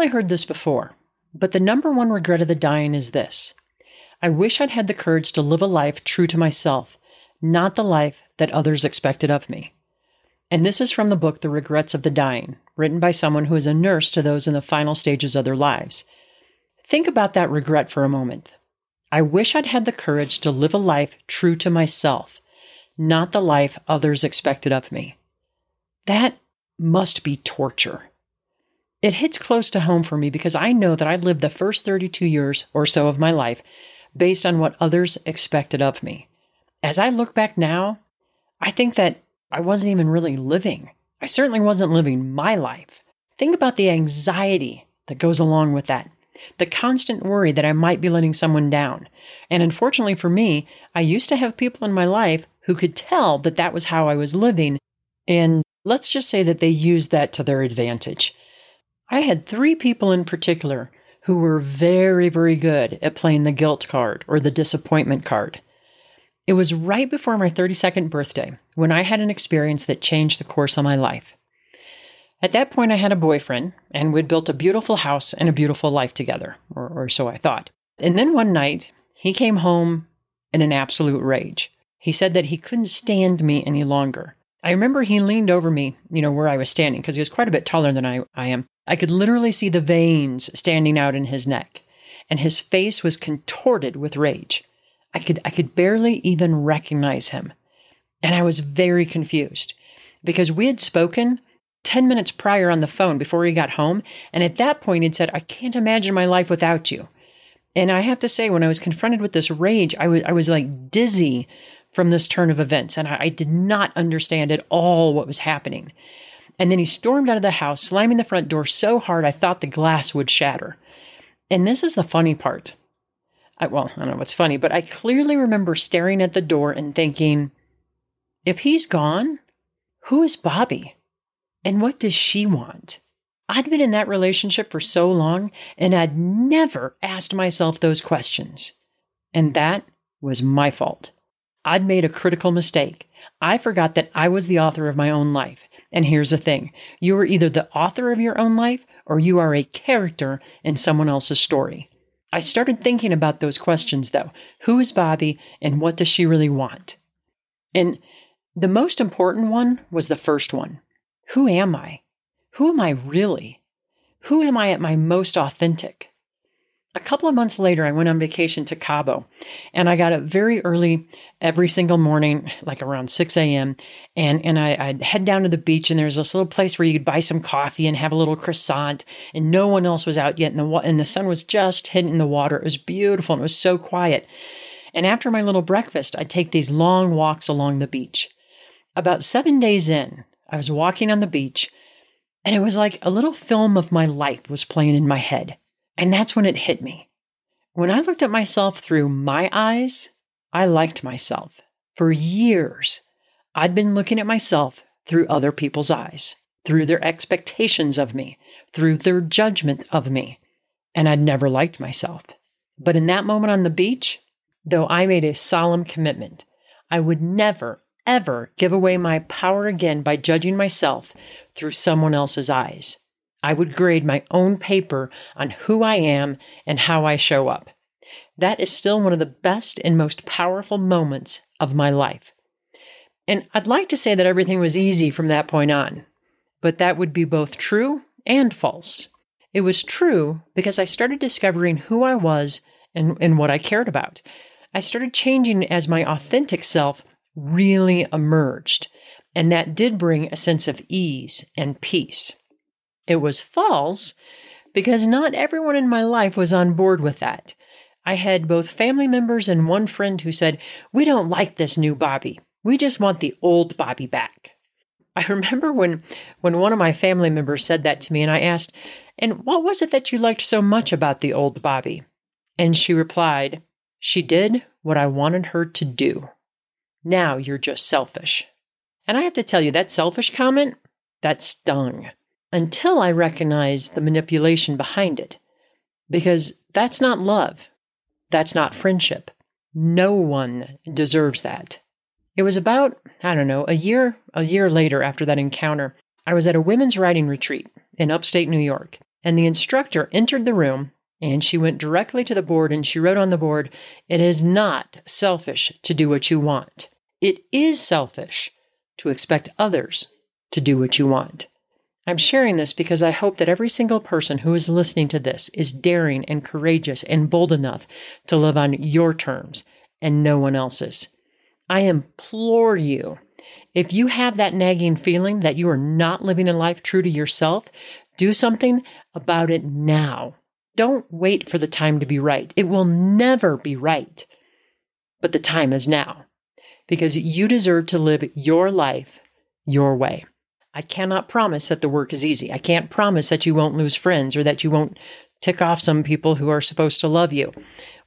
Probably heard this before, but the number one regret of the dying is this I wish I'd had the courage to live a life true to myself, not the life that others expected of me. And this is from the book The Regrets of the Dying, written by someone who is a nurse to those in the final stages of their lives. Think about that regret for a moment. I wish I'd had the courage to live a life true to myself, not the life others expected of me. That must be torture. It hits close to home for me because I know that I lived the first 32 years or so of my life based on what others expected of me. As I look back now, I think that I wasn't even really living. I certainly wasn't living my life. Think about the anxiety that goes along with that, the constant worry that I might be letting someone down. And unfortunately for me, I used to have people in my life who could tell that that was how I was living. And let's just say that they used that to their advantage. I had three people in particular who were very, very good at playing the guilt card or the disappointment card. It was right before my 32nd birthday when I had an experience that changed the course of my life. At that point, I had a boyfriend, and we'd built a beautiful house and a beautiful life together, or, or so I thought. And then one night, he came home in an absolute rage. He said that he couldn't stand me any longer. I remember he leaned over me, you know, where I was standing, because he was quite a bit taller than I, I am. I could literally see the veins standing out in his neck, and his face was contorted with rage. I could I could barely even recognize him. And I was very confused because we had spoken 10 minutes prior on the phone before he got home, and at that point he'd said, "I can't imagine my life without you." And I have to say when I was confronted with this rage, I was I was like dizzy from this turn of events, and I, I did not understand at all what was happening. And then he stormed out of the house, slamming the front door so hard I thought the glass would shatter. And this is the funny part. I, well, I don't know what's funny, but I clearly remember staring at the door and thinking, if he's gone, who is Bobbi? And what does she want? I'd been in that relationship for so long and I'd never asked myself those questions. And that was my fault. I'd made a critical mistake. I forgot that I was the author of my own life and here's the thing you are either the author of your own life or you are a character in someone else's story. I started thinking about those questions though. Who is Bobbi and what does she really want? And the most important one was the first one Who am I? Who am I really? Who am I at my most authentic? A couple of months later, I went on vacation to Cabo and I got up very early every single morning, like around 6 a.m. And, and I, I'd head down to the beach and there's this little place where you could buy some coffee and have a little croissant and no one else was out yet. And the, and the sun was just hitting in the water. It was beautiful and it was so quiet. And after my little breakfast, I'd take these long walks along the beach. About seven days in, I was walking on the beach and it was like a little film of my life was playing in my head. And that's when it hit me. When I looked at myself through my eyes, I liked myself. For years, I'd been looking at myself through other people's eyes, through their expectations of me, through their judgment of me, and I'd never liked myself. But in that moment on the beach, though I made a solemn commitment, I would never, ever give away my power again by judging myself through someone else's eyes. I would grade my own paper on who I am and how I show up. That is still one of the best and most powerful moments of my life. And I'd like to say that everything was easy from that point on, but that would be both true and false. It was true because I started discovering who I was and, and what I cared about. I started changing as my authentic self really emerged, and that did bring a sense of ease and peace. It was false because not everyone in my life was on board with that. I had both family members and one friend who said, We don't like this new Bobbi. We just want the old Bobbi back. I remember when, when one of my family members said that to me, and I asked, And what was it that you liked so much about the old Bobbi? And she replied, She did what I wanted her to do. Now you're just selfish. And I have to tell you, that selfish comment, that stung until I recognize the manipulation behind it. Because that's not love. That's not friendship. No one deserves that. It was about, I don't know, a year, a year later after that encounter, I was at a women's writing retreat in upstate New York, and the instructor entered the room and she went directly to the board and she wrote on the board, It is not selfish to do what you want. It is selfish to expect others to do what you want. I'm sharing this because I hope that every single person who is listening to this is daring and courageous and bold enough to live on your terms and no one else's. I implore you, if you have that nagging feeling that you are not living a life true to yourself, do something about it now. Don't wait for the time to be right. It will never be right. But the time is now because you deserve to live your life your way. I cannot promise that the work is easy. I can't promise that you won't lose friends or that you won't tick off some people who are supposed to love you.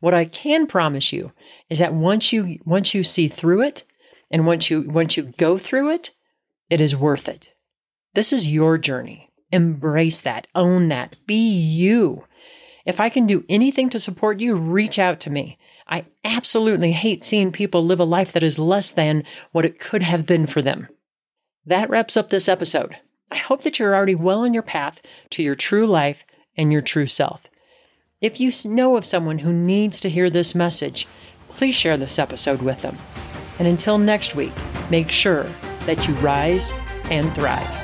What I can promise you is that once you once you see through it and once you once you go through it, it is worth it. This is your journey. Embrace that, own that, be you. If I can do anything to support you, reach out to me. I absolutely hate seeing people live a life that is less than what it could have been for them. That wraps up this episode. I hope that you're already well on your path to your true life and your true self. If you know of someone who needs to hear this message, please share this episode with them. And until next week, make sure that you rise and thrive.